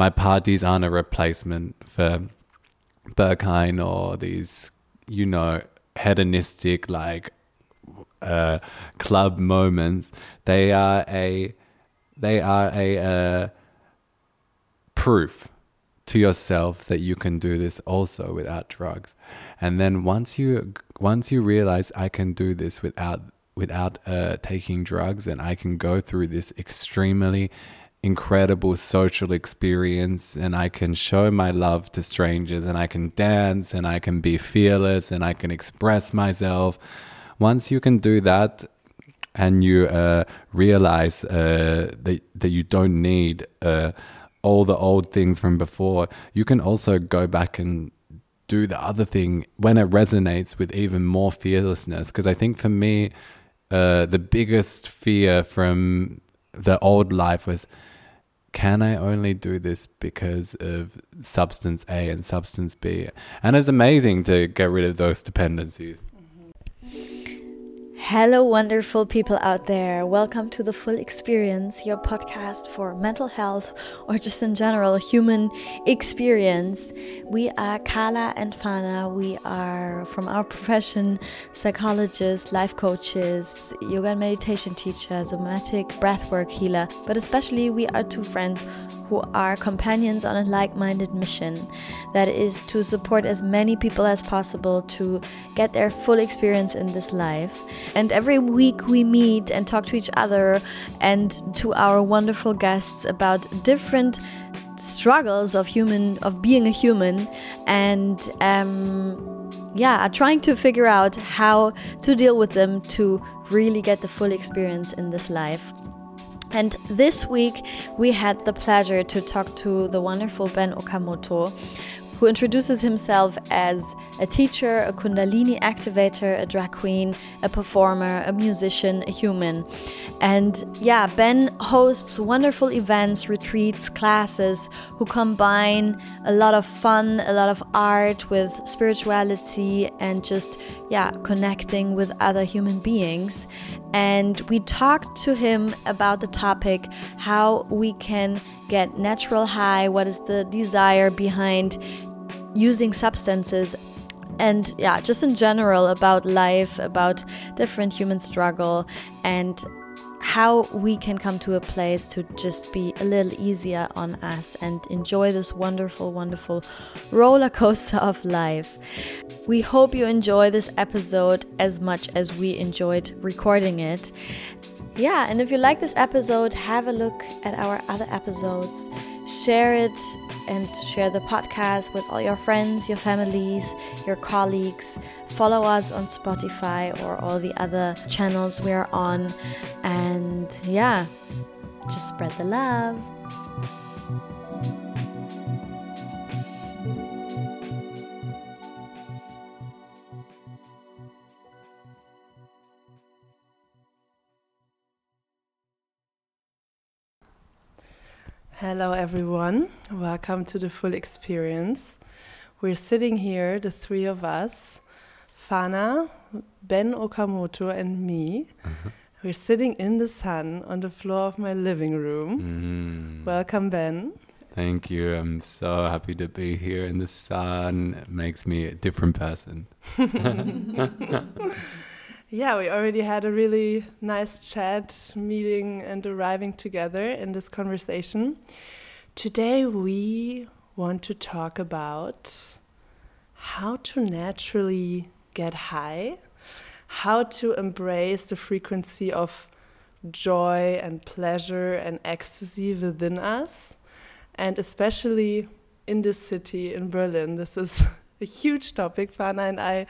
my parties aren't a replacement for Berghain or these, you know, hedonistic like uh, club moments. They are a they are a uh, proof to yourself that you can do this also without drugs. And then once you once you realize I can do this without without uh, taking drugs and I can go through this extremely incredible social experience and I can show my love to strangers and I can dance and I can be fearless and I can express myself. Once you can do that and you uh, realize uh, that, that you don't need uh, all the old things from before, you can also go back and do the other thing when it resonates with even more fearlessness. Because I think for me, uh, the biggest fear from the old life was can I only do this because of substance A and substance B? And it's amazing to get rid of those dependencies. Hello, wonderful people out there. Welcome to The Full Experience, your podcast for mental health or just in general human experience. We are Carla and Fana. We are from our profession psychologists, life coaches, yoga and meditation teacher, somatic breathwork healer, but especially we are two friends who are companions on a like minded mission that is to support as many people as possible to get their full experience in this life. And every week we meet and talk to each other and to our wonderful guests about different struggles of human of being a human and um, yeah trying to figure out how to deal with them to really get the full experience in this life and this week, we had the pleasure to talk to the wonderful Ben Okamoto, who introduces himself as a teacher, a Kundalini activator, a drag queen, a performer, a musician, a human. And yeah, Ben hosts wonderful events, retreats, classes who combine a lot of fun, a lot of art with spirituality and just, yeah, connecting with other human beings. And we talked to him about the topic how we can get natural high, what is the desire behind using substances and yeah, just in general about life, about different human struggle, and how we can come to a place to just be a little easier on us and enjoy this wonderful, wonderful roller coaster of life. We hope you enjoy this episode as much as we enjoyed recording it. Yeah, and if you like this episode, have a look at our other episodes, share it and share the podcast with all your friends, your families, your colleagues. Follow us on Spotify or all the other channels we're on. And yeah, just spread the love. Hello, everyone. Welcome to the full experience. We're sitting here, the three of us Fana, Ben Okamoto, and me. Uh-huh. We're sitting in the sun on the floor of my living room. Mm. Welcome, Ben. Thank you. I'm so happy to be here in the sun. It makes me a different person. Yeah, we already had a really nice chat, meeting and arriving together in this conversation. Today we want to talk about how to naturally get high, how to embrace the frequency of joy and pleasure and ecstasy within us, and especially in this city, in Berlin. This is a huge topic. Fana and I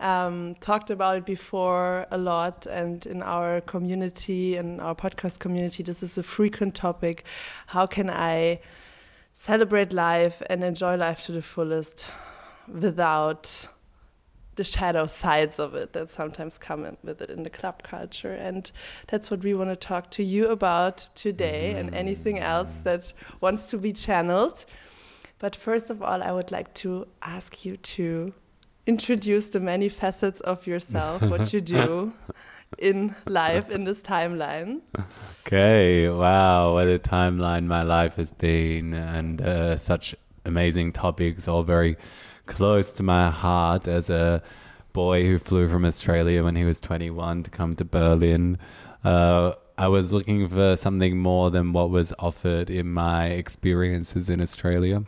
um, talked about it before a lot, and in our community, in our podcast community, this is a frequent topic. How can I celebrate life and enjoy life to the fullest without the shadow sides of it that sometimes come with it in the club culture. And that's what we want to talk to you about today and anything else that wants to be channeled. But first of all, I would like to ask you to introduce the many facets of yourself, what you do in life in this timeline. Okay, wow, what a timeline my life has been, and uh, such amazing topics, all very close to my heart as a boy who flew from Australia when he was 21 to come to Berlin. Uh, I was looking for something more than what was offered in my experiences in Australia.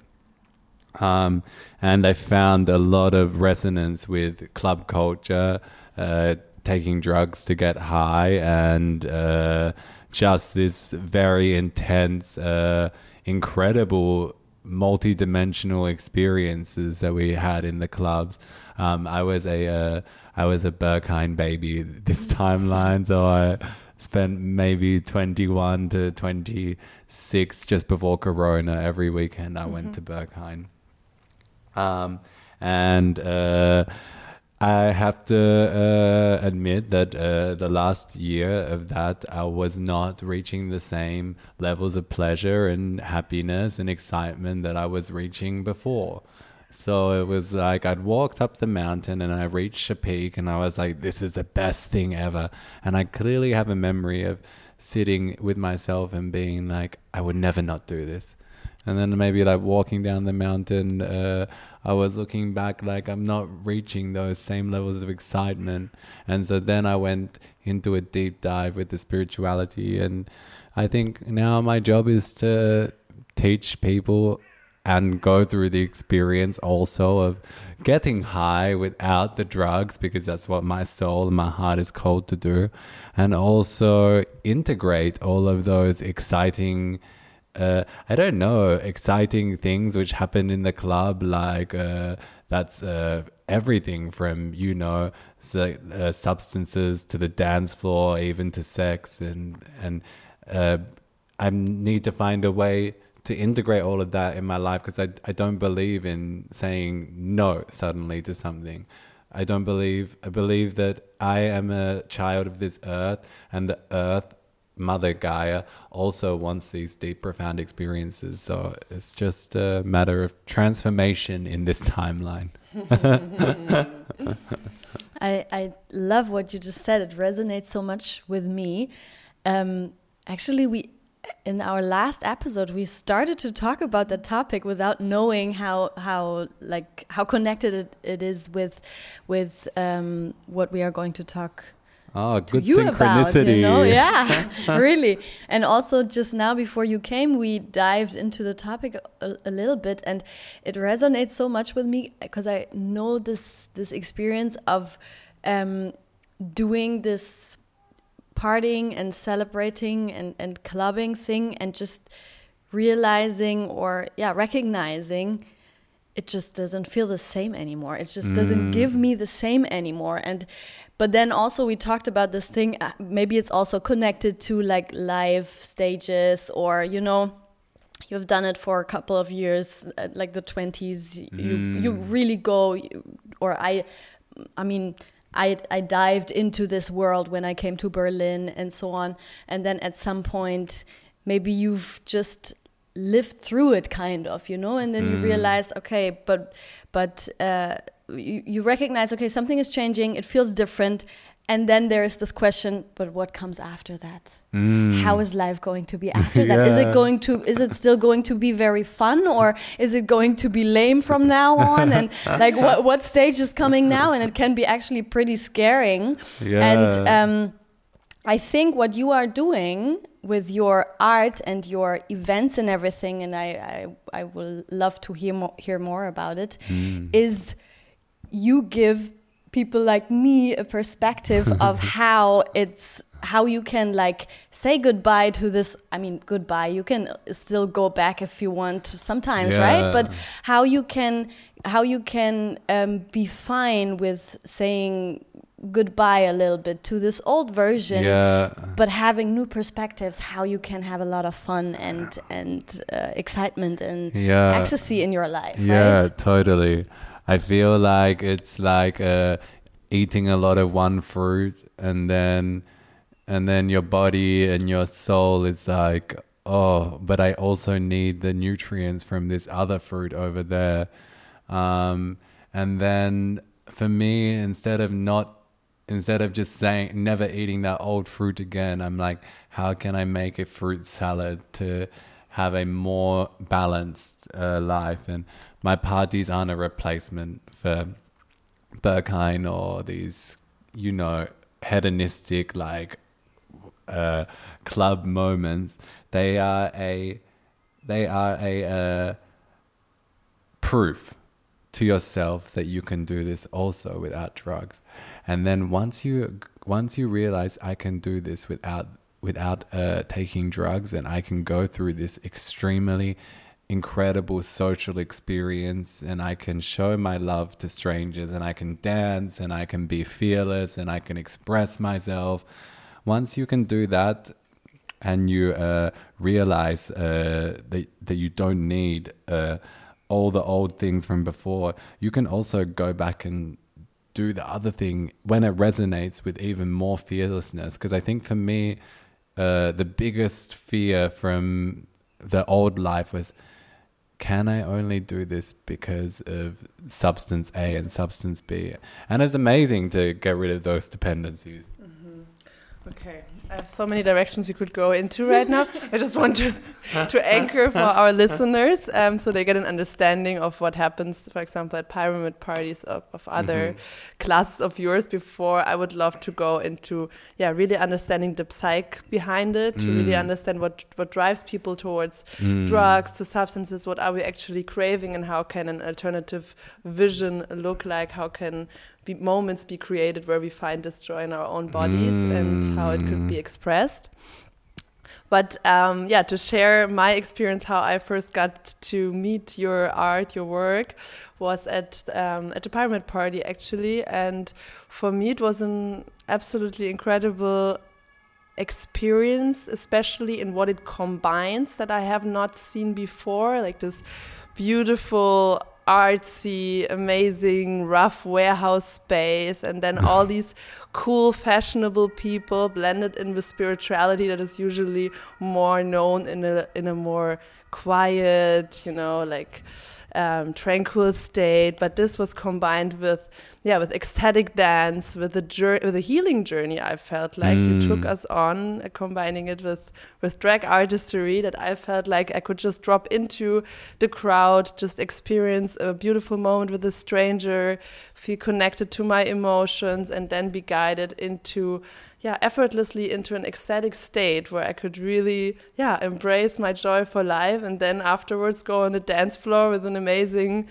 Um, and I found a lot of resonance with club culture, uh, taking drugs to get high, and uh, just this very intense, uh, incredible, multi-dimensional experiences that we had in the clubs. Um, I was a uh, I was a Berghain baby this timeline, so I spent maybe 21 to 26 just before Corona. Every weekend I mm-hmm. went to Berghain. Um, and uh, I have to uh, admit that uh, the last year of that, I was not reaching the same levels of pleasure and happiness and excitement that I was reaching before. So it was like I'd walked up the mountain and I reached a peak and I was like, this is the best thing ever. And I clearly have a memory of sitting with myself and being like, I would never not do this. And then maybe like walking down the mountain, uh, I was looking back like I'm not reaching those same levels of excitement. And so then I went into a deep dive with the spirituality. And I think now my job is to teach people and go through the experience also of getting high without the drugs because that's what my soul and my heart is called to do and also integrate all of those exciting uh, I don't know, exciting things which happen in the club, like uh, that's uh, everything from you know uh, substances to the dance floor, even to sex, and and uh, I need to find a way to integrate all of that in my life because I, I don't believe in saying no suddenly to something. I don't believe, I believe that I am a child of this earth and the earth, Mother Gaia, also wants these deep, profound experiences. So it's just a matter of transformation in this timeline. I, I love what you just said. It resonates so much with me. Um, actually, we in our last episode we started to talk about the topic without knowing how how like how connected it, it is with with um, what we are going to talk Oh, good synchronicity. About, you know? Yeah, really. And also, just now before you came, we dived into the topic a, a little bit, and it resonates so much with me because I know this this experience of um, doing this partying and celebrating and, and clubbing thing and just realizing or yeah recognizing it just doesn't feel the same anymore it just mm. doesn't give me the same anymore and but then also we talked about this thing uh, maybe it's also connected to like live stages or you know you've done it for a couple of years uh, like the 20s mm. you you mm. really go or i i mean I, I dived into this world when I came to Berlin and so on. And then at some point, maybe you've just lived through it kind of, you know, and then mm. you realize, okay, but, but, uh, you, you recognize, okay, something is changing, it feels different, and then there is this question but what comes after that mm. how is life going to be after that yeah. is it going to is it still going to be very fun or is it going to be lame from now on and like what what stage is coming now and it can be actually pretty scaring yeah. and um, i think what you are doing with your art and your events and everything and i i, I will love to hear more, hear more about it, mm. is you give people like me a perspective of how it's how you can like say goodbye to this i mean goodbye you can still go back if you want sometimes yeah. right but how you can how you can um, be fine with saying goodbye a little bit to this old version yeah. but having new perspectives how you can have a lot of fun and and uh, excitement and yeah. ecstasy in your life yeah right? totally I feel like it's like uh, eating a lot of one fruit, and then and then your body and your soul is like, oh, but I also need the nutrients from this other fruit over there. Um, and then for me, instead of not instead of just saying never eating that old fruit again, I'm like, how can I make a fruit salad to have a more balanced uh, life? And my parties aren't a replacement for Berghain or these, you know, hedonistic like uh, club moments. They are a they are a uh, proof to yourself that you can do this also without drugs. And then once you once you realize I can do this without without uh, taking drugs, and I can go through this extremely incredible social experience and I can show my love to strangers and I can dance and I can be fearless and I can express myself. Once you can do that and you uh, realize uh, that, that you don't need uh, all the old things from before, you can also go back and do the other thing when it resonates with even more fearlessness. Because I think for me, uh, the biggest fear from the old life was can I only do this because of substance A and substance B? And it's amazing to get rid of those dependencies. Mm-hmm. Okay. I have so many directions we could go into right now. I just want to to anchor for our listeners, um, so they get an understanding of what happens, for example, at pyramid parties of, of other mm -hmm. classes of yours. Before I would love to go into, yeah, really understanding the psyche behind it, to really mm. understand what what drives people towards mm. drugs, to substances. What are we actually craving, and how can an alternative vision look like? How can be moments be created where we find this joy in our own bodies mm. and how it could be mm. expressed. But um, yeah, to share my experience, how I first got to meet your art, your work, was at um, at the Pyramid Party actually, and for me it was an absolutely incredible experience, especially in what it combines that I have not seen before, like this beautiful artsy, amazing, rough warehouse space, and then all these cool, fashionable people blended in with spirituality that is usually more known in a in a more quiet, you know, like um, tranquil state. But this was combined with yeah, with ecstatic dance, with the journey, with a healing journey. I felt like mm. you took us on, uh, combining it with with drag artistry. That I felt like I could just drop into the crowd, just experience a beautiful moment with a stranger, feel connected to my emotions, and then be guided into yeah effortlessly into an ecstatic state where I could really yeah embrace my joy for life, and then afterwards go on the dance floor with an amazing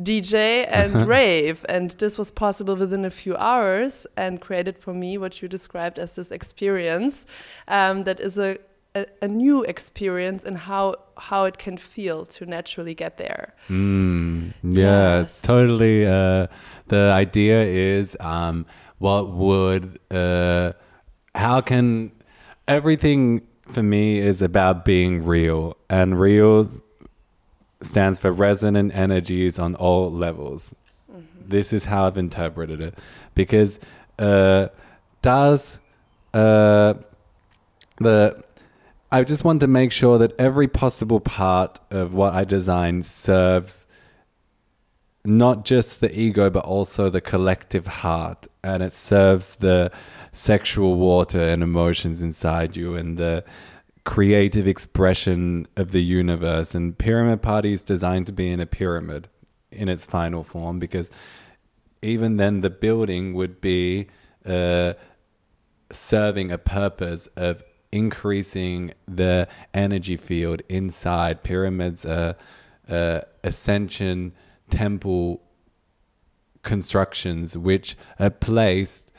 DJ and uh-huh. rave. And this was possible within a few hours and created for me what you described as this experience um, that is a, a, a, new experience and how how it can feel to naturally get there. Mm, yeah, yes. totally. Uh, the idea is um, what would, uh, how can everything for me is about being real and real stands for resonant energies on all levels. Mm-hmm. This is how I've interpreted it because uh, does uh, the I just want to make sure that every possible part of what I design serves not just the ego but also the collective heart and it serves the sexual water and emotions inside you and the creative expression of the universe. And Pyramid Party is designed to be in a pyramid in its final form because even then the building would be uh, serving a purpose of increasing the energy field inside pyramids uh, uh, ascension temple constructions which are placed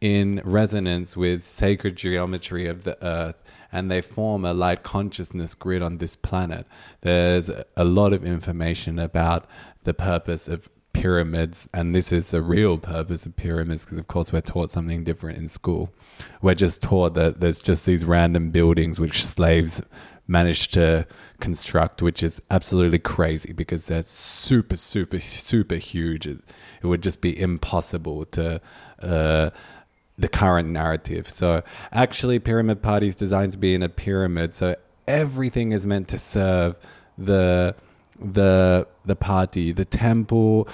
in resonance with sacred geometry of the earth and they form a light consciousness grid on this planet. There's a lot of information about the purpose of pyramids, and this is the real purpose of pyramids because, of course, we're taught something different in school. We're just taught that there's just these random buildings which slaves managed to construct, which is absolutely crazy because they're super, super, super huge. It, would just be impossible to. Uh, the current narrative. So actually, Pyramid Party is designed to be in a pyramid. So everything is meant to serve the the the party, the temple,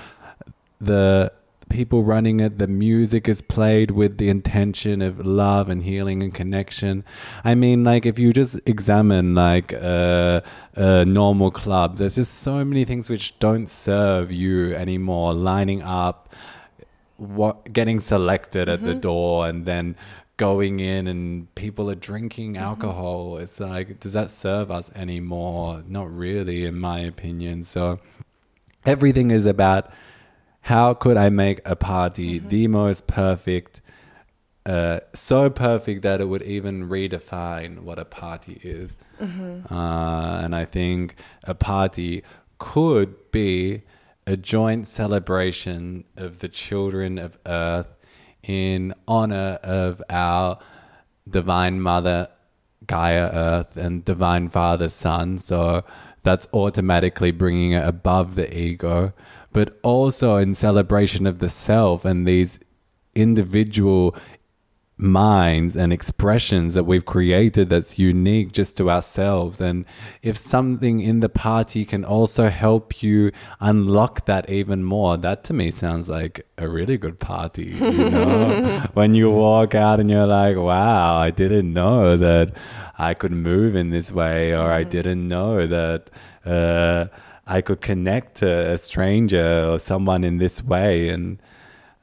the people running it. The music is played with the intention of love and healing and connection. I mean, like if you just examine like a, a normal club, there's just so many things which don't serve you anymore. Lining up, what getting selected at the door, and then going in and people are drinking alcohol. It's like, does that serve us anymore? Not really, in my opinion. So everything is about how could I make a party the most perfect, uh, so perfect that it would even redefine what a party is. Uh, and I think a party could be a joint celebration of the children of Earth in honor of our divine mother Gaia Earth and divine father Sun. So that's automatically bringing it above the ego, but also in celebration of the self and these individual minds and expressions that we've created that's unique just to ourselves. And if something in the party can also help you unlock that even more, that to me sounds like a really good party. You know, when you walk out and you're like, wow, I didn't know that I could move in this way, or I didn't know that. Uh, I could connect to a stranger or someone in this way, and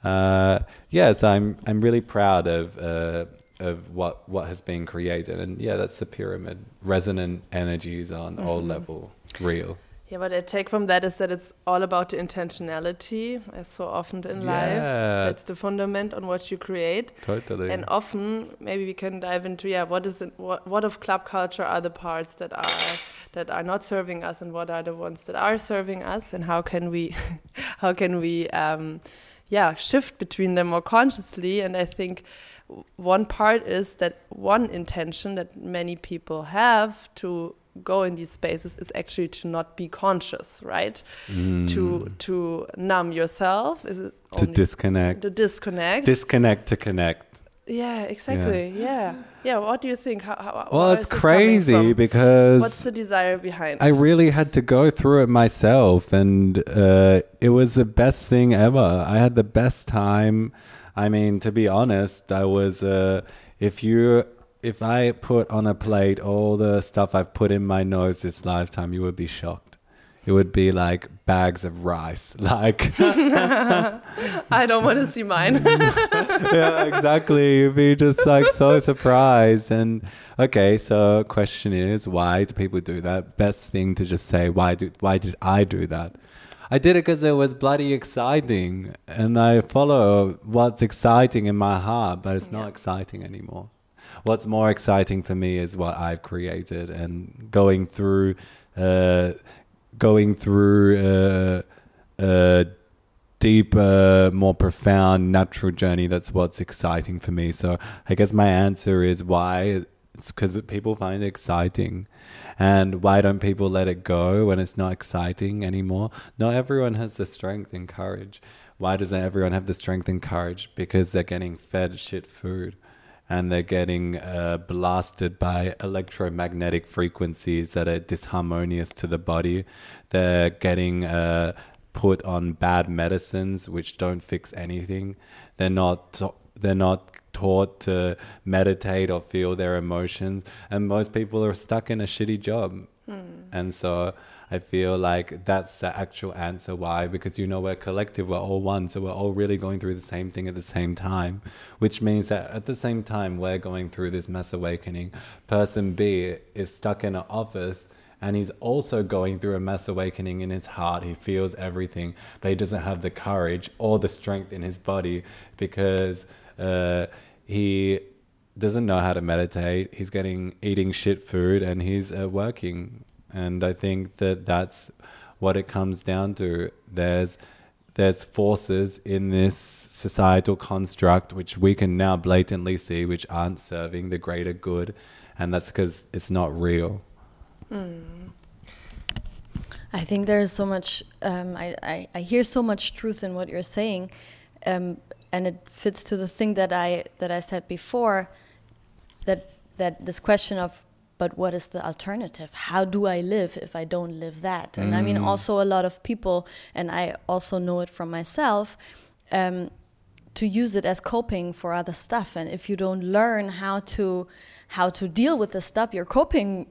uh, yes, I'm I'm really proud of uh, of what what has been created, and yeah, that's the pyramid. Resonant energies on all level, real. Yeah, what I take from that is that it's all about the intentionality, as so often in life. Yeah. That's the fundament on what you create. Totally. And often, maybe we can dive into yeah, what is it? What, what of club culture are the parts that are that are not serving us, and what are the ones that are serving us, and how can we, how can we, um, yeah, shift between them more consciously? And I think one part is that one intention that many people have to go in these spaces is actually to not be conscious, right? To to numb yourself is it Mm. to disconnect, to disconnect. disconnect to connect. Yeah, exactly. Yeah. yeah, What do you think? How, how, Well, it's is this coming crazy because what's the desire behind? I really had to go through it myself, and uh, it was the best thing ever. I had the best time. I mean, to be honest, I was. Uh, if you, if I put on a plate all the stuff I've put in my nose this lifetime, you would be shocked. It would be like bags of rice, like I don't want to see mine. yeah, exactly. You'd be just like so surprised. And okay, so question is, why do people do that? Best thing to just say, why do why did I do that? I did it because it was bloody exciting, and I follow what's exciting in my heart, but it's not exciting anymore. What's more exciting for me is what I've created, and going through, uh, going through. a, uh, deeper, more profound, natural journey. That's what's exciting for me. So I guess my answer is why. It's because people find it exciting. And why don't people let it go when it's not exciting anymore? Not everyone has the strength and courage. Why doesn't everyone have the strength and courage? Because they're getting fed shit food and they're getting uh, blasted by electromagnetic frequencies that are disharmonious to the body. They're getting uh, put on bad medicines which don't fix anything. They're not they're not taught to meditate or feel their emotions, and most people are stuck in a shitty job. And so I feel like that's the actual answer why, because you know we're collective, we're all one, so we're all really going through the same thing at the same time, which means that at the same time we're going through this mass awakening. Person B is stuck in an office and he's also going through a mass awakening in his heart. He feels everything, but he doesn't have the courage or the strength in his body because uh, he doesn't know how to meditate. He's getting eating shit food and he's uh, working. And I think that that's what it comes down to. There's there's forces in this societal construct which we can now blatantly see which aren't serving the greater good, and that's because it's not real. I think there's so much. Um, I, I I hear so much truth in what you're saying, um, and it fits to the thing that I that I said before. That that this question of, but what is the alternative? How do I live if I don't live that? And I mean, also a lot of people, and I also know it from myself. um, to use it as coping for other stuff. And if you don't learn how to how to deal with the stuff you're coping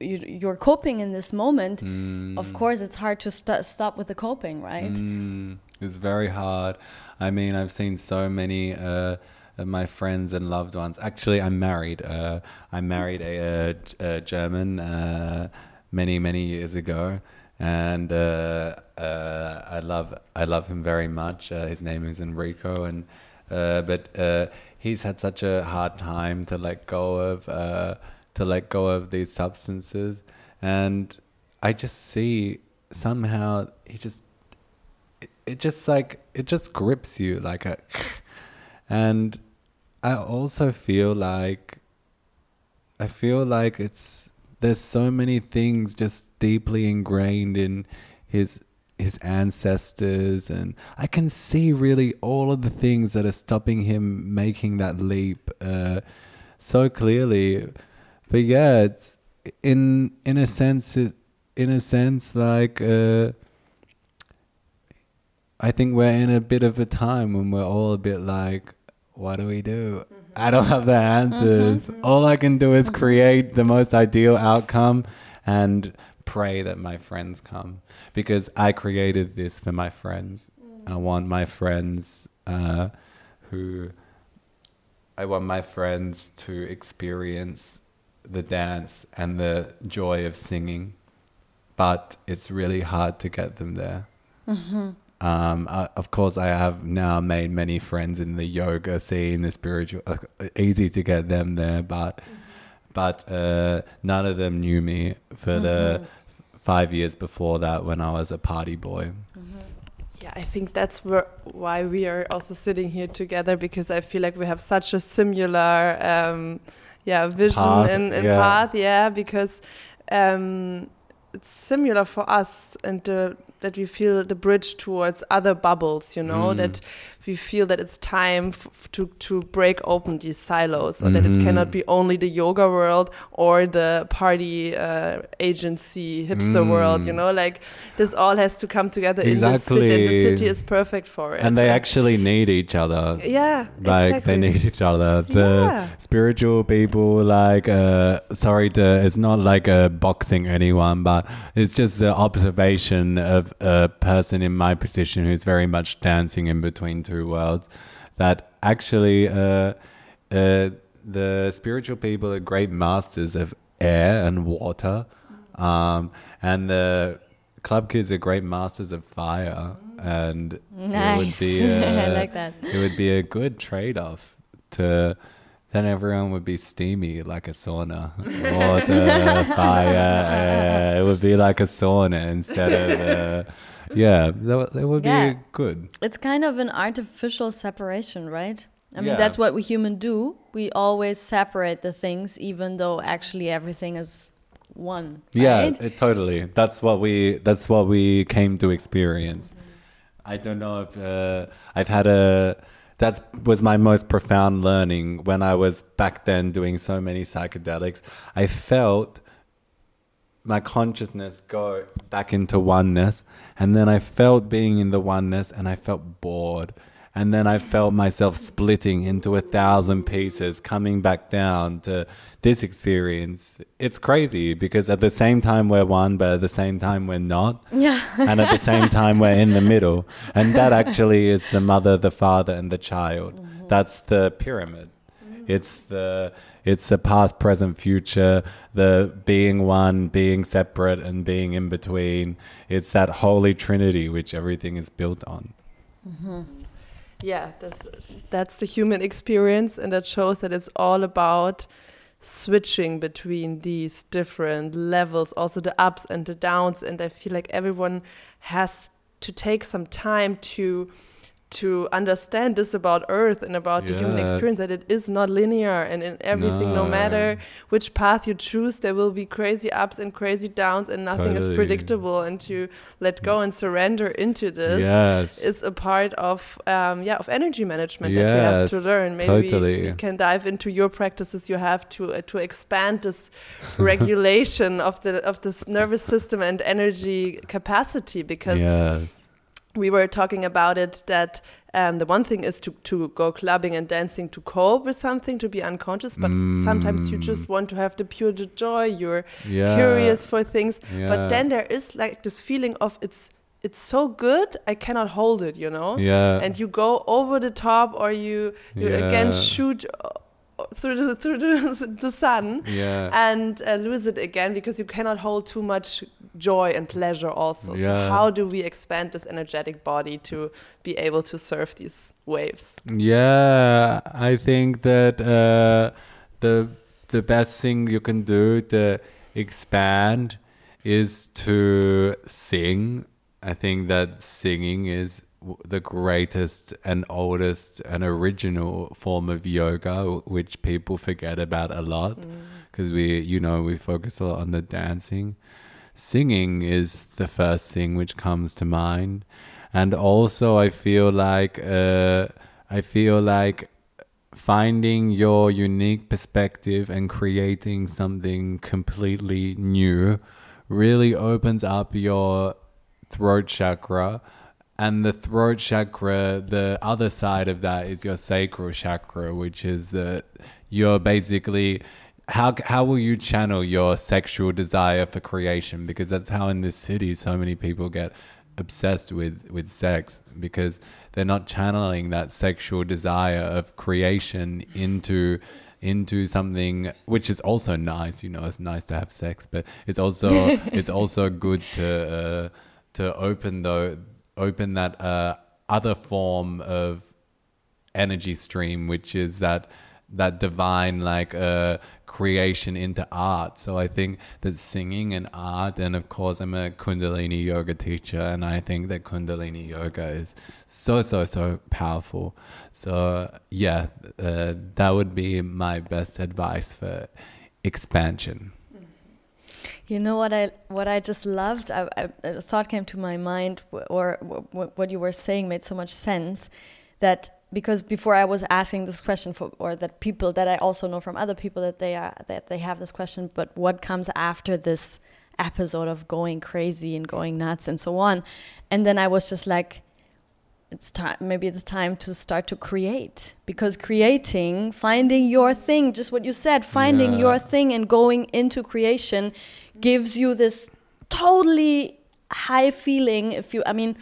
you, you're coping in this moment, Mm. of course it's hard to st stop with the coping, right? Mm, it's very hard. I mean, I've seen so many uh, my friends and loved ones. Actually, I'm married. Uh, I married a, a, a German uh, many many years ago, and uh, uh, I love I love him very much. Uh, his name is Enrico, and uh, but he's had such a hard time to let go of to let go of these substances, and I just see somehow he just it, it just like it just grips you like a and i also feel like i feel like it's there's so many things just deeply ingrained in his his ancestors and i can see really all of the things that are stopping him making that leap uh, so clearly. But yeah it's in in a sense it, in a sense like uh, I think we're in a bit of a time when we're all a bit like, what do we do? Mm-hmm. I don't have the answers. Mm-hmm, mm-hmm. All I can do is create the most ideal outcome and pray that my friends come because I created this for my friends. Mm. I want my friends uh, who I want my friends to experience the dance and the joy of singing, but it's really hard to get them there. Um, uh, of course, I have now made many friends in the yoga scene, the spiritual. Uh, easy to get them there, but but uh, none of them knew me for the five years before that when I was a party boy. Yeah, I think that's where, why we are also sitting here together because I feel like we have such a similar, um, yeah, vision Path, and, and yeah. path. Yeah, because um, it's similar for us and uh, that we feel the bridge towards other bubbles. You know Mm. that we feel that it's time f- to to break open these silos, or that it Mhm. cannot be only the yoga world or the party uh, agency hipster world. You Mm. know, like this all has to come together in the city. And the city is perfect for it. And they actually need each other. yeah, Like exactly. they need each other. The Yeah. spiritual people, like, uh, sorry it's not like uh, boxing anyone, but it's just the observation of a person in my position who's very much dancing in between two worlds. That actually, uh, uh, the spiritual people are great masters of air and water, um, and the club kids are great masters of fire. And it would be, I uh, like that. it would be a good trade-off to then everyone would be steamy like a sauna water fire air. it would be like a sauna instead of uh, yeah that, would- that would Yeah. be good It's kind of an artificial separation, right? I mean, Yeah. that's what we human do. We always separate the things, even though actually everything is one. yeah it, totally that's what we that's what we came to experience i don't know if uh, i've had a that was my most profound learning when i was back then doing so many psychedelics. I felt my consciousness go back into oneness and then i felt being in the oneness and i felt bored and then i felt myself splitting into a thousand pieces coming back down to this experience. It's crazy because at the same time we're one but at the same time we're not. Yeah. and at the same time we're in the middle. And that actually is the mother the father and the child. Mm-hmm. That's the pyramid. Mm-hmm. It's the it's the past present future the being one being separate and being in between. It's that holy trinity which everything is built on mm-hmm. Yeah, that's that's the human experience, and that shows that it's all about switching between these different levels, also the ups and the downs. And I feel like everyone has to take some time to to understand this about Earth and about the human experience that it is not linear, and in everything, no, No. matter which path you choose, there will be crazy ups and crazy downs, and nothing Totally. is predictable. And to let go and surrender into this yes is a part of um, yeah of energy management that we have to learn. Maybe totally. we can dive into your practices you have to uh, to expand this regulation of the of this nervous system and energy capacity because yes we were talking about it that um, the one thing is to, to go clubbing and dancing to cope with something to be unconscious but sometimes you just want to have the pure joy you're Yeah. curious for things Yeah. but then there is like this feeling of it's it's so good i cannot hold it you know Yeah. and you go over the top or you you Yeah. again shoot through the through the, the sun yeah. and uh, lose it again because you cannot hold too much joy and pleasure also so how do we expand this energetic body to be able to surf these waves Yeah, I think that uh, the the best thing you can do to expand is to sing. I think that singing is the greatest and oldest and original form of yoga, which people forget about a lot. Because we, you know, we focus a lot on the dancing. Singing is the first thing which comes to mind, and also I feel like uh, I feel like finding your unique perspective and creating something completely new really opens up your throat chakra and the throat chakra the other side of that is your sacral chakra which is that you're basically how how will you channel your sexual desire for creation? Because that's how in this city so many people get obsessed with with sex because they're not channeling that sexual desire of creation into into something which is also nice you know it's nice to have sex but it's also it's also good to uh, to open the open that uh, other form of energy stream which is that that divine like uh creation into art. So i think that singing and art and of course i'm a kundalini yoga teacher and i think that kundalini yoga is so so so powerful. So yeah uh, that would be my best advice for expansion You know what I what I just loved. I, I, a thought came to my mind, or w- what you were saying made so much sense. That because before I was asking this question for, or that people that I also know from other people that they are that they have this question. But what comes after this episode of going crazy and going nuts and so on? And then I was just like, it's time maybe it's time to start to create because creating finding your thing just what you said finding Yeah. your thing and going into creation gives you this totally high feeling if you i mean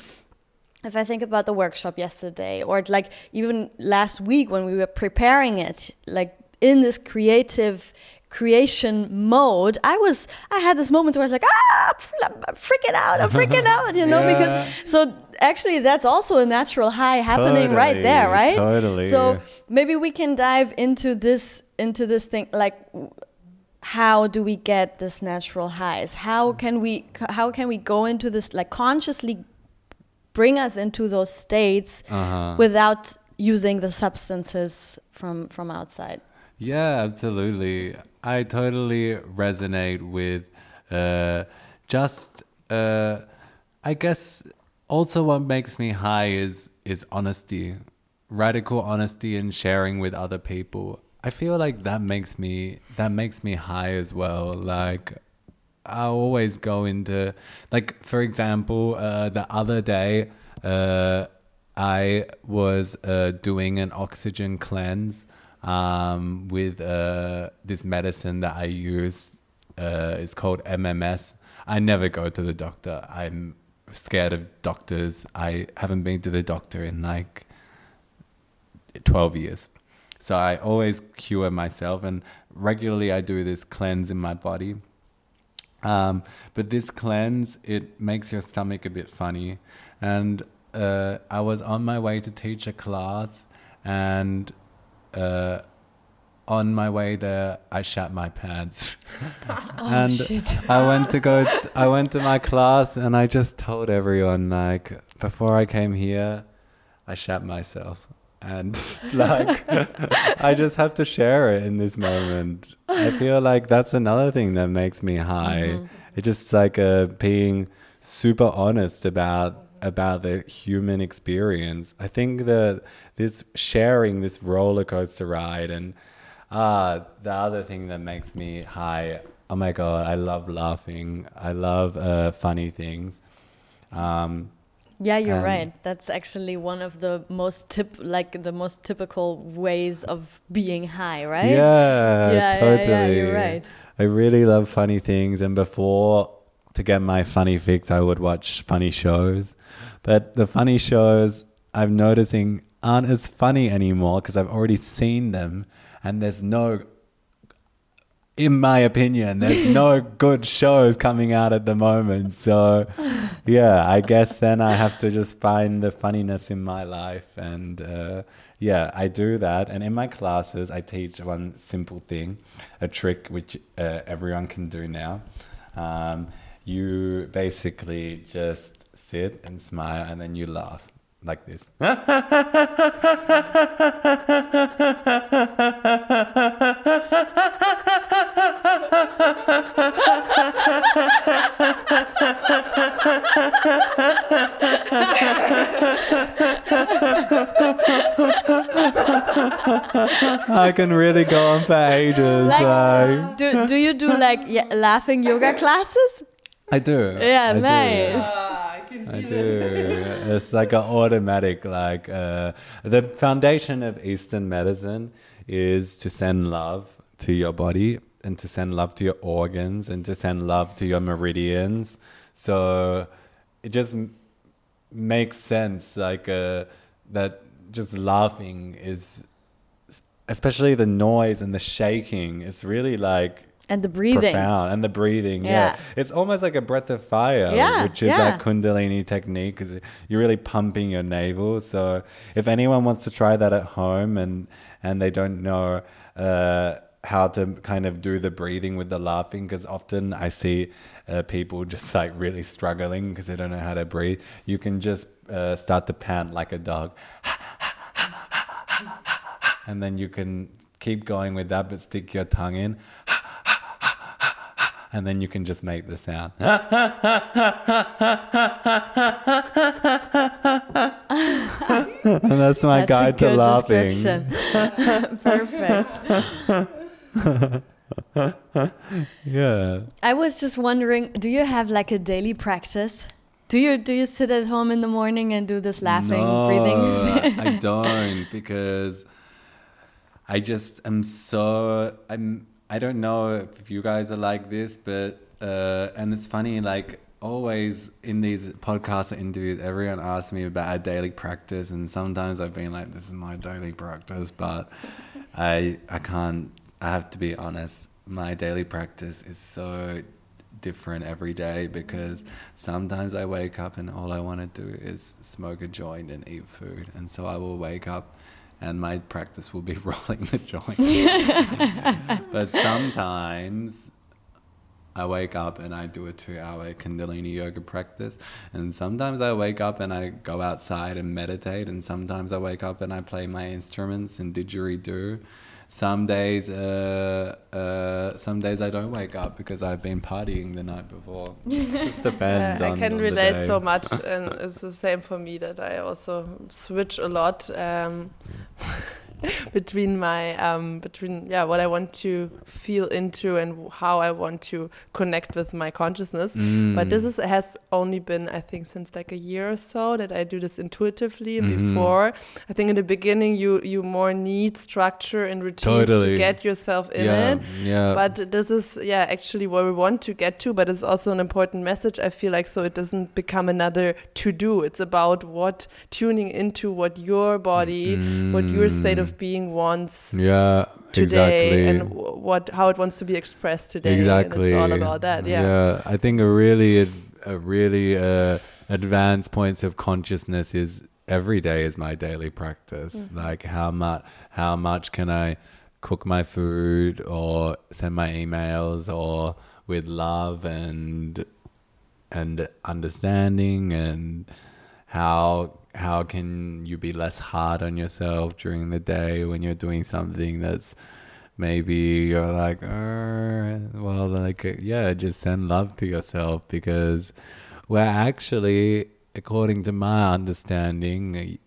if i think about the workshop yesterday or like even last week when we were preparing it like in this creative creation mode i was i had this moment where i was like ah i'm freaking out i'm freaking out you know Yeah. because so actually that's also a natural high happening right there right totally. so maybe we can dive into this into this thing like how do we get this natural highs how can we how can we go into this like consciously bring us into those states uh-huh. without using the substances from from outside Yeah, absolutely. I totally resonate with uh, just. Uh, I guess also what makes me high is is honesty, radical honesty, and sharing with other people. I feel like that makes me that makes me high as well. Like I always go into like for example, uh, the other day uh, I was uh, doing an oxygen cleanse um, with uh, this medicine that I use. Uh, it's called MMS. I never go to the doctor. I'm scared of doctors. I haven't been to the doctor in like 12 years. So I always cure myself, and regularly I do this cleanse in my body. Um, but this cleanse, it makes your stomach a bit funny. And uh, I was on my way to teach a class, and uh, on my way there, I shat my pants. and shit. I went to go. I went to my class, and I just told everyone like before I came here, I shat myself. And like, I just have to share it in this moment. I feel like that's another thing that makes me high. It's just like uh, being super honest about about the human experience. I think that this sharing this roller coaster ride and ah the other thing that makes me high. Oh my god, I love laughing. I love uh, funny things. Um, Yeah, you're And- right. That's actually one of the most tip, like the most typical ways of being high, right? Yeah, Yeah, yeah, totally. yeah, you're right. I really love funny things, and before to get my funny fix, I would watch funny shows. But the funny shows I'm noticing aren't as funny anymore because I've already seen them, and there's no, in my opinion, there's no good shows coming out at the moment. So, yeah, I guess then I have to just find the funniness in my life and. Uh, yeah, I do that. And in my classes, I teach one simple thing, a trick which uh, everyone can do now. Um, you basically just sit and smile and then you laugh like this. I can really go on for ages. Like, like- do, do you do like yeah, laughing yoga classes? I do. Yeah, I do. nice. Ah, I can I do. it. it's like an automatic, like uh, the foundation of Eastern medicine is to send love to your body and to send love to your organs and to send love to your meridians. So it just m- makes sense, like uh, that. Just laughing is, especially the noise and the shaking, is really like And the breathing. profound and the breathing yeah. Yeah. it's almost like a breath of fire Yeah, which is yeah. that kundalini technique because you're really pumping your navel so if anyone wants to try that at home and and they don't know uh, how to kind of do the breathing with the laughing because often i see uh, people just like really struggling because they don't know how to breathe you can just uh, start to pant like a dog and then you can keep going with that but stick your tongue in and then you can just make the sound. and that's my That's guide a to good laughing. Perfect. Yeah. I was just wondering, do you have like a daily practice? Do you do you sit at home in the morning and do this laughing, no, breathing? I don't because I just am so I'm I don't know if you guys are like this, but uh, and it's funny like always in these podcasts or interviews, everyone asks me about a daily practice, and sometimes I've been like, "This is my daily practice," but I I can't. I have to be honest. My daily practice is so different every day because sometimes I wake up and all I want to do is smoke a joint and eat food, and so I will wake up. And my practice will be rolling the joint. but sometimes I wake up and I do a two hour Kundalini yoga practice. And sometimes I wake up and I go outside and meditate. And sometimes I wake up and I play my instruments and didgeridoo. Some days, uh, uh, some days I don't wake up because I've been partying the night before. Just depends Yeah, on I can on the relate day. so much, and it's the same for me that I also switch a lot um, between my um, between yeah what I want to feel into and how I want to connect with my consciousness. But this Mm. is has only been I think since like a year or so that I do this intuitively. Mhm. before, I think in the beginning you you more need structure and routines Totally. to get yourself in yeah, it. yeah. But this is, yeah, actually what we want to get to, but it's also an important message, I feel like, so it doesn't become another to do. It's about what tuning into what your body, what your state Mm. Of being wants yeah, today exactly. and what how it wants to be expressed today. Exactly. And it's all about that, yeah. Yeah, I think a really, a really uh, advanced points of consciousness is every day is my daily practice. Mm-hmm. Like how much, how much can I cook my food or send my emails or with love and and understanding and how how can you be less hard on yourself during the day when you're doing something that's maybe you're like "Uh, well like yeah just send love to yourself because we're actually according to my understanding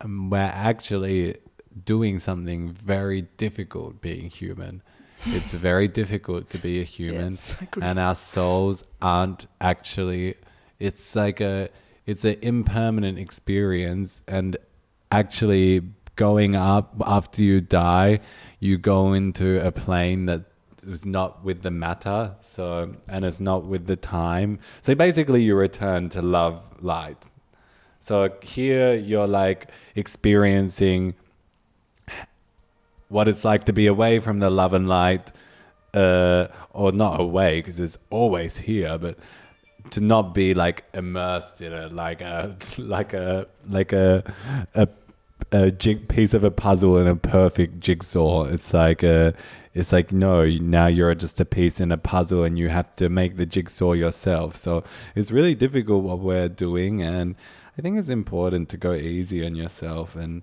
um, we're actually doing something very difficult being human. It's very difficult to be a human Yes, and our souls aren't actually it's like a it's an impermanent experience and actually going up after you die you go into a plane that is not with the matter so and it's not with the time. So basically you return to love light. So here you're like experiencing what it's like to be away from the love and light uh, or not away because it's always here but to not be like immersed in it like a like a like a a, a jig piece of a puzzle in a perfect jigsaw. It's like a it's like no now you're just a piece in a puzzle and you have to make the jigsaw yourself. So it's really difficult what we're doing and i think it's important to go easy on yourself. And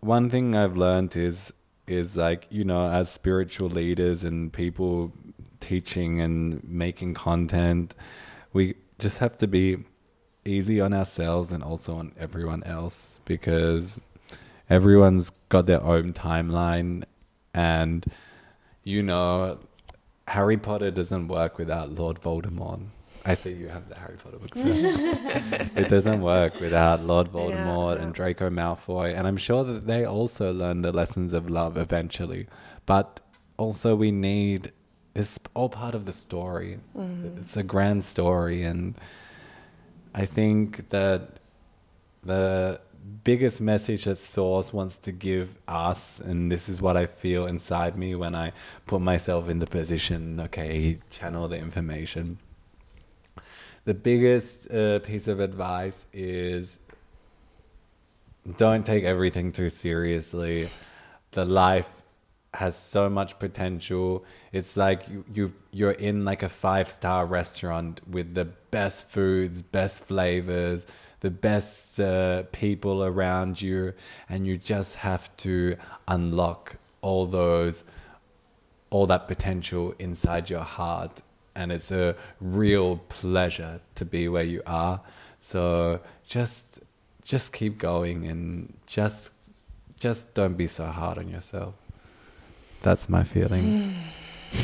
one thing i've learned is is like you know as spiritual leaders and people teaching and making content we just have to be easy on ourselves and also on everyone else because everyone's got their own timeline and you know Harry Potter doesn't work without Lord Voldemort. I see you have the Harry Potter books. it doesn't work without Lord Voldemort Yeah, and. Draco Malfoy, and I'm sure that they also learn the lessons of love eventually. But also, we need it's all part of the story. It's a grand story, and I think that the biggest message that Source wants to give us, and this is what I feel inside me when I put myself in the position, okay, channel the information. The biggest uh, piece of advice is don't take everything too seriously. The life has so much potential. It's like you, you you're in like a five star restaurant with the best foods, best flavors, the best uh, people around you, and you just have to unlock all those all that potential inside your heart. And it's a real pleasure to be where you are. So just just keep going and just just don't be so hard on yourself that's my feeling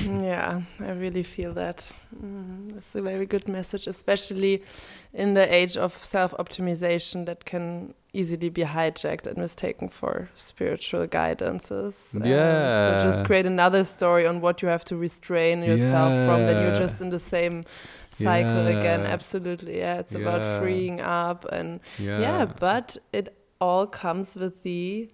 Yeah, I really feel that. Mm, that's a very good message, especially in the age of self optimization that can easily be hijacked and mistaken for spiritual guidances. Um, Yeah. so just create another story on what you have to restrain yourself from, then you're just in the same cycle again. Absolutely. Yeah, it's about freeing up and yeah yeah, but it all comes with the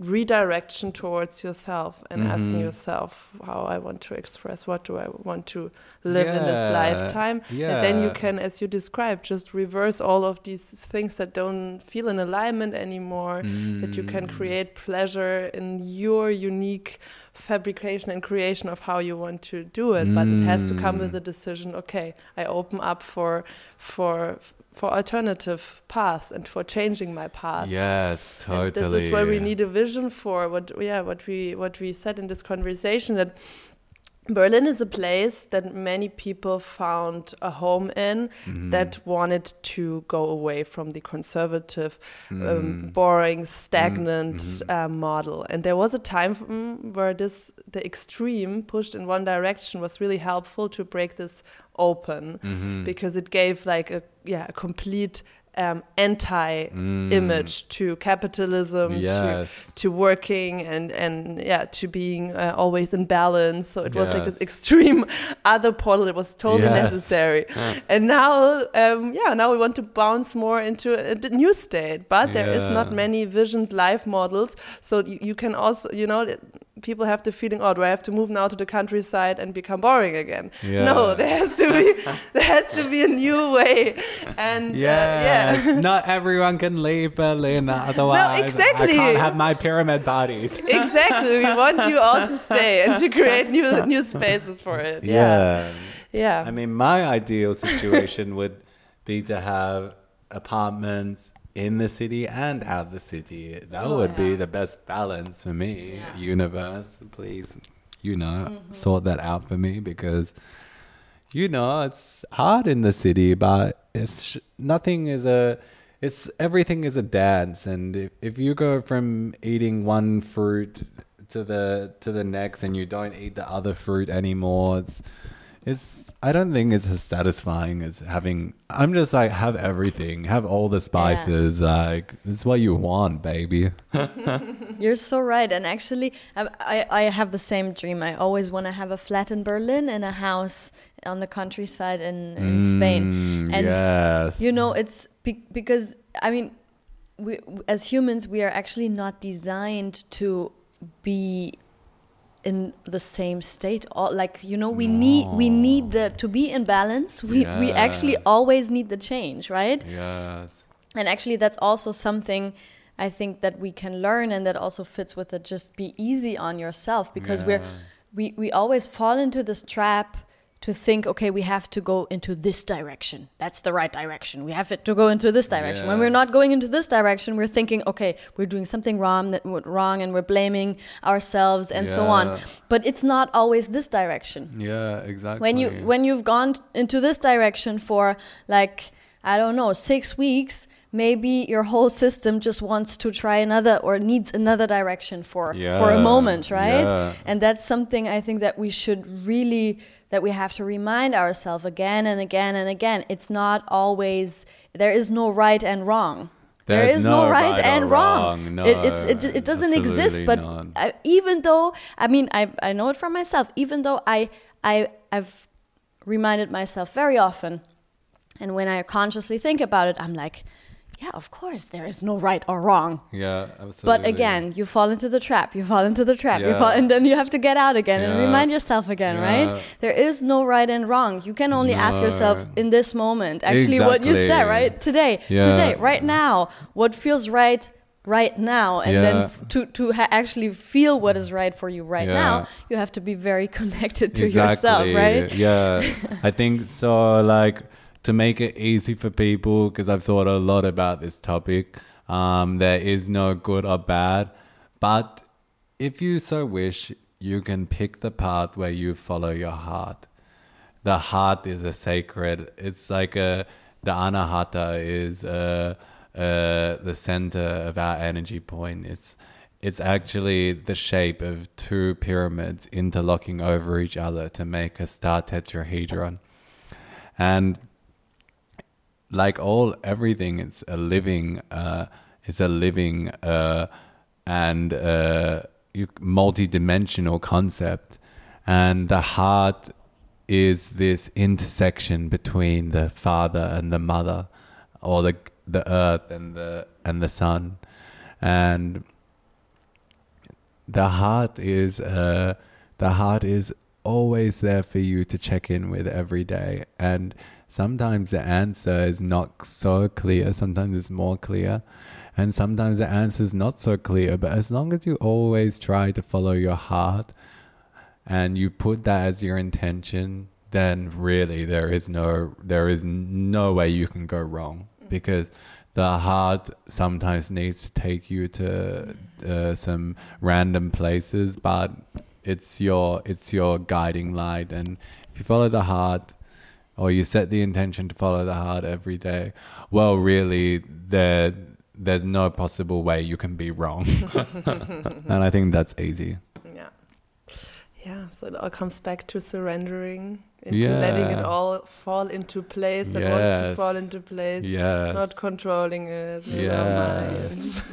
redirection towards yourself and asking Mhm. yourself how I want to express, what do I want to live in this Yeah, lifetime. And then you can, as you described, just reverse all of these things that don't feel in alignment anymore. That you can Mm. create pleasure in your unique fabrication and creation of how you want to do it. But it has to come with Mm. the decision. Okay, I open up for for for alternative paths and for changing my path. yes totally And this is where we need a vision for what yeah what we what we said in this conversation that Berlin is a place that many people found a home in Mhm. that wanted to go away from the conservative, um, Mm. boring, stagnant mhm. uh, model. And there was a time mm, where this the extreme pushed in one direction was really helpful to break this open Mhm. because it gave like a yeah a complete um, anti Mm. image to capitalism to yes. to working and and yeah to being uh, always in balance. So it was like this extreme other portal. That was totally Yes. necessary. Yeah. and now um, yeah now we want to bounce more into a new state. But there is not many visions life models. So you, you can also you know people have the feeling oh do i have to move now to the countryside and become boring again Yeah. no there has to be there has to be a new way and uh, Yes. yeah Not everyone can leave Berlin. Otherwise, exactly. I can't have my pyramid parties. exactly. We want you all to stay and to create new new spaces for it. Yeah. Yeah. I mean, my ideal situation would be to have apartments in the city and out the city. That Oh, would be the best balance for me. Yeah. Universe, please, you know, Mm-hmm. sort that out for me because, you know, it's hard in the city, but it's sh- nothing is a. It's everything is a dance, and if, if you go from eating one fruit to the to the next, and you don't eat the other fruit anymore, it's it's I don't think it's as satisfying as having. I'm just like have everything, have all the spices. Like it's what you want, baby. You're so right. And actually, I, I, I have the same dream. I always want to have a flat in Berlin and a house on the countryside in, in Spain. Mm, And yes. you know, it's be- because I mean, we as humans we are actually not designed to be in the same state. All like you know we need we need the to be in balance we we actually always need the change right? Yes. and actually that's also something i think that we can learn and that also fits with it just be easy on yourself because we're we we always fall into this trap to think okay we have to go into this direction. That's the right direction. We have to go into this direction. When we're not going into this direction we're thinking okay we're doing something wrong that wrong and we're blaming ourselves and so on. But it's not always this direction. Yeah, exactly. when you when you've gone into this direction for like i don't know 6 weeks maybe your whole system just wants to try another or needs another direction for for a moment right? Yeah. and that's something i think that we should really that we have to remind ourselves again and again and again it's not always there is no right and wrong there There's no, no right, right and wrong. wrong. It, it's, it, it doesn't exist. But. I, even though I mean I, I know it from myself even though I I I've reminded myself very often and when I consciously think about it I'm like yeah of course there is no right or wrong yeah, absolutely. but again you fall into the trap you fall into the trap you Yeah. fall and then you have to get out again and remind yourself again Yeah. right there is no right and wrong you can only ask yourself in this moment actually what you said right today Yeah. today right now what feels right right now and then Yeah. f- to to ha- actually feel what is right for you right Yeah. now you have to be very connected to yourself right Yeah, I think so. Like to make it easy for people, because I've thought a lot about this topic. Um, there is no good or bad, but if you so wish, you can pick the path where you follow your heart. The heart is a sacred. It's like a the anahata is uh, uh, the center of our energy point. It's it's actually the shape of two pyramids interlocking over each other to make a star tetrahedron. And like all everything, it's a living, uh, it's a living uh, and uh, multi-dimensional concept. And the heart is this intersection between the father and the mother, or the the earth and the and the sun, and the heart is uh, the heart is always there for you to check in with every day and sometimes the answer is not so clear sometimes it's more clear and sometimes the answer is not so clear but as long as you always try to follow your heart and you put that as your intention then really there is no there is no way you can go wrong because the heart sometimes needs to take you to uh, some random places but it's your it's your guiding light and if you follow the heart or you set the intention to follow the heart every day well really there there's no possible way you can be wrong. And i think that's easy. Yeah. Yeah, so it all comes back to surrendering, into letting it all fall into place that wants to fall into place, yes not controlling it. Yes.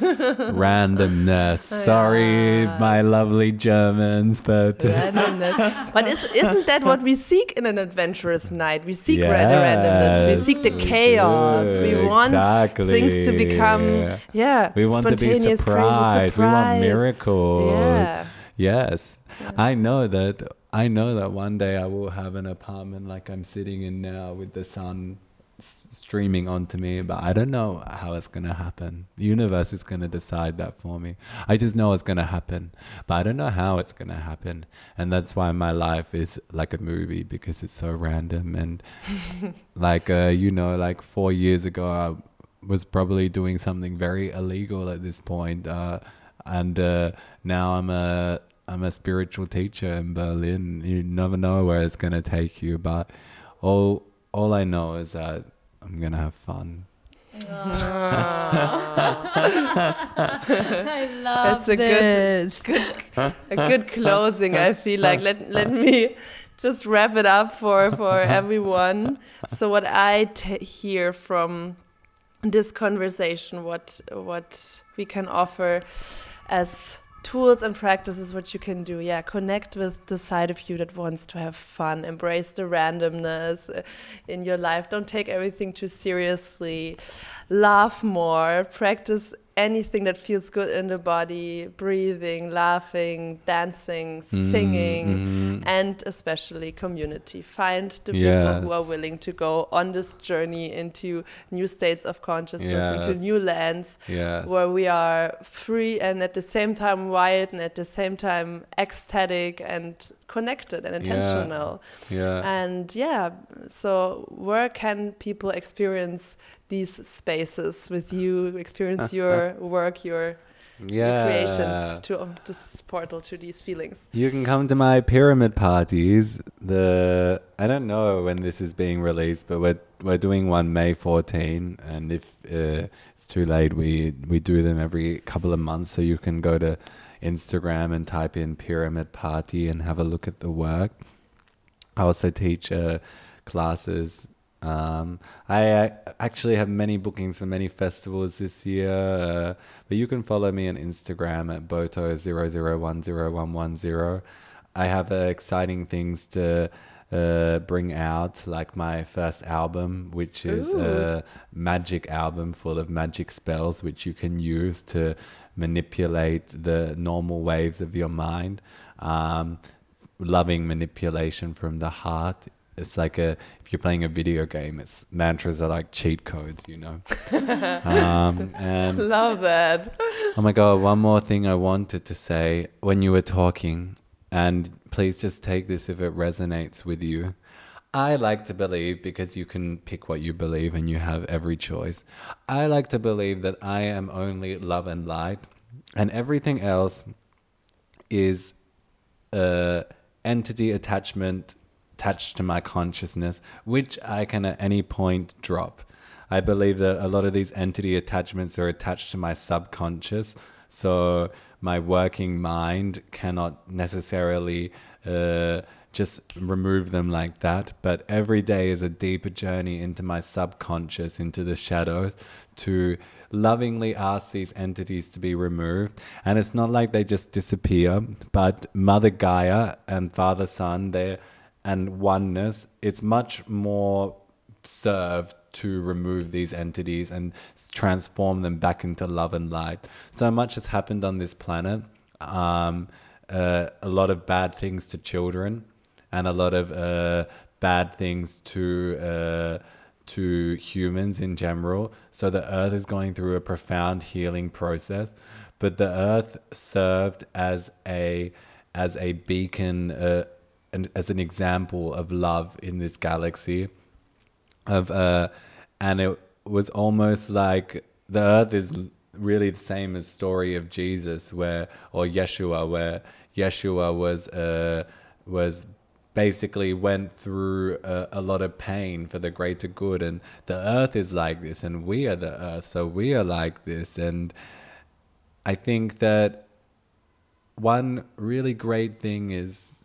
randomness sorry Yeah. my lovely germans but randomness. But is, isn't that what we seek in an adventurous night? We seek the randomness. We seek the we chaos. do, We want things to become, yeah, we want to be surprised we want surprise. miracles Yeah. Yes. I know that I know that one day I will have an apartment like I'm sitting in now with the sun s- streaming onto me, but I don't know how it's going to happen. The universe is going to decide that for me. I just know it's going to happen, but I don't know how it's going to happen. And that's why my life is like a movie because it's so random and like uh, you know like 4 years ago I was probably doing something very illegal at this point uh, and uh, now I'm a I'm a spiritual teacher in Berlin. You never know where it's gonna take you, but all all I know is that I'm gonna have fun. I love That's a good- this. a good closing. I feel like let let me just wrap it up for for everyone. So what I hear from this conversation, what what we can offer as tools and practices what you can do. Yeah connect with the side of you that wants to have fun. Embrace the randomness uh, in your life. Don't take everything too seriously. Laugh more. Practice anything that feels good in the body breathing laughing dancing mm, singing mm. and especially community find the yes. people who are willing to go on this journey into new states of consciousness yes. into new lands yes. where we are free and at the same time wild and at the same time ecstatic and connected and intentional yeah. yeah. and yeah so where can people experience these spaces with you, experience your work, your, yeah. creations to um, this portal to these feelings. You can come to my pyramid parties. The I don't know when this is being released, but we're we're doing one May 14, and if uh, it's too late, we we do them every couple of months. So you can go to Instagram and type in pyramid party and have a look at the work. I also teach uh, classes um, I uh, actually have many bookings for many festivals this year, uh, but you can follow me on Instagram at boto00101110. I have uh, exciting things to uh, bring out, like my first album, which is Ooh. a magic album full of magic spells, which you can use to manipulate the normal waves of your mind. Um, loving manipulation from the heart it's like a if you're playing a video game, it's mantras are like cheat codes, you know. um, and love that. oh my god! One more thing I wanted to say when you were talking, and please just take this if it resonates with you. I like to believe because you can pick what you believe and you have every choice. I like to believe that I am only love and light, and everything else is uh, entity attachment attached to my consciousness, which I can at any point drop. I believe that a lot of these entity attachments are attached to my subconscious. So my working mind cannot necessarily uh, just remove them like that. But every day is a deeper journey into my subconscious, into the shadows, to lovingly ask these entities to be removed. And it's not like they just disappear, but Mother Gaia and Father Sun, they're and oneness, it's much more served to remove these entities and transform them back into love and light. So much has happened on this planet. Um, uh, a lot of bad things to children, and a lot of uh, bad things to uh, to humans in general. So the Earth is going through a profound healing process. But the Earth served as a as a beacon uh, an, as an example of love in this galaxy of uh and it was almost like the earth is really the same as story of Jesus where or Yeshua where Yeshua was uh was basically went through a, a, lot of pain for the greater good and the earth is like this and we are the earth so we are like this. And i think that one really great thing is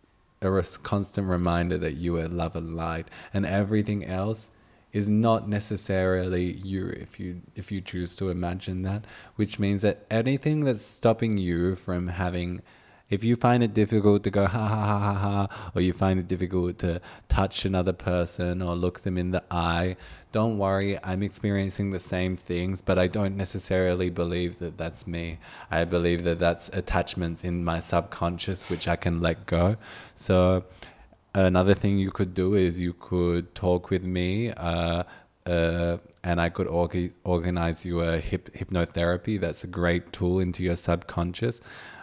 a constant reminder that you are love and light, and everything else is not necessarily you if you if you choose to imagine that which means that anything that's stopping you from having if you find it difficult to go ha ha ha ha ha, or you find it difficult to touch another person or look them in the eye, don't worry. I'm experiencing the same things, but I don't necessarily believe that that's me. I believe that that's attachments in my subconscious, which I can let go. So, another thing you could do is you could talk with me. Uh, uh, and I could org- organize you a hip- hypnotherapy. That's a great tool into your subconscious.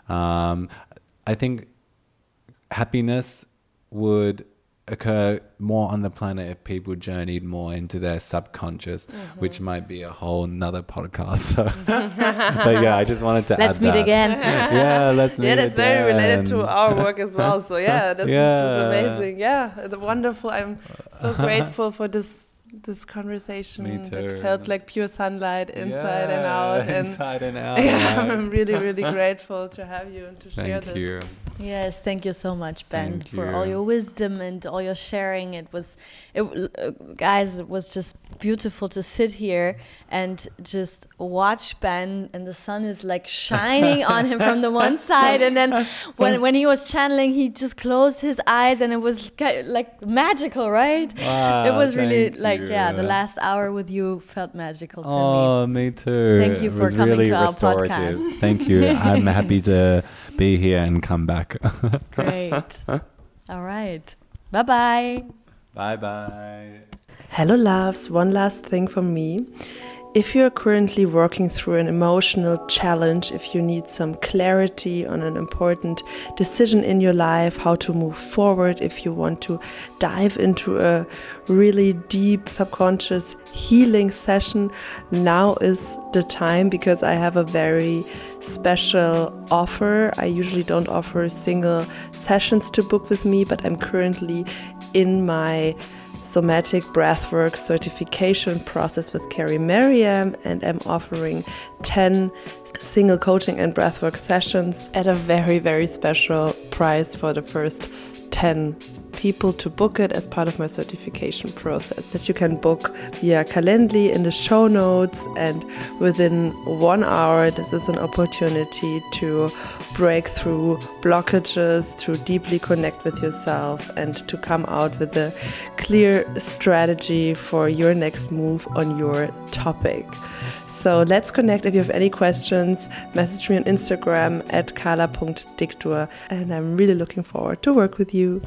Um, I think happiness would occur more on the planet if people journeyed more into their subconscious, mm-hmm. which might be a whole nother podcast. So, but yeah, I just wanted to let's meet that. again. yeah, let's meet. Yeah, that's again. very related to our work as well. So yeah, this, yeah. amazing. Yeah, wonderful. I'm so grateful for this this conversation It felt like pure sunlight inside yeah, and out. And inside and out. Yeah, I'm really, really grateful to have you and to Thank share this. Thank you. Yes, thank you so much, Ben, Thank for all your wisdom and all your sharing. It was, it, uh, guys, it was just beautiful to sit here and just watch Ben, and the sun is like shining on him from the one side, and then when when he was channeling, he just closed his eyes, and it was like magical, right? it was really like yeah, the last hour with you felt magical to me. Oh, me too. Thank you for coming really to our podcast. Thank you. I'm happy to be here and come back. Great. all right. Bye bye. bye bye. Hello, loves. One last thing from me. If you're currently working through an emotional challenge, if you need some clarity on an important decision in your life, how to move forward, if you want to dive into a really deep subconscious healing session, now is the time because I have a very special offer. I usually don't offer single sessions to book with me, but I'm currently in my somatic breathwork certification process with Carrie Merriam, and I'm offering 10 single coaching and breathwork sessions at a very, very special price for the first 10 people to book it as part of my certification process that you can book via Calendly in the show notes and within one hour this is an opportunity to break through blockages to deeply connect with yourself and to come out with a clear strategy for your next move on your topic so let's connect. If you have any questions, message me on Instagram at carla.dikdur. And I'm really looking forward to work with you.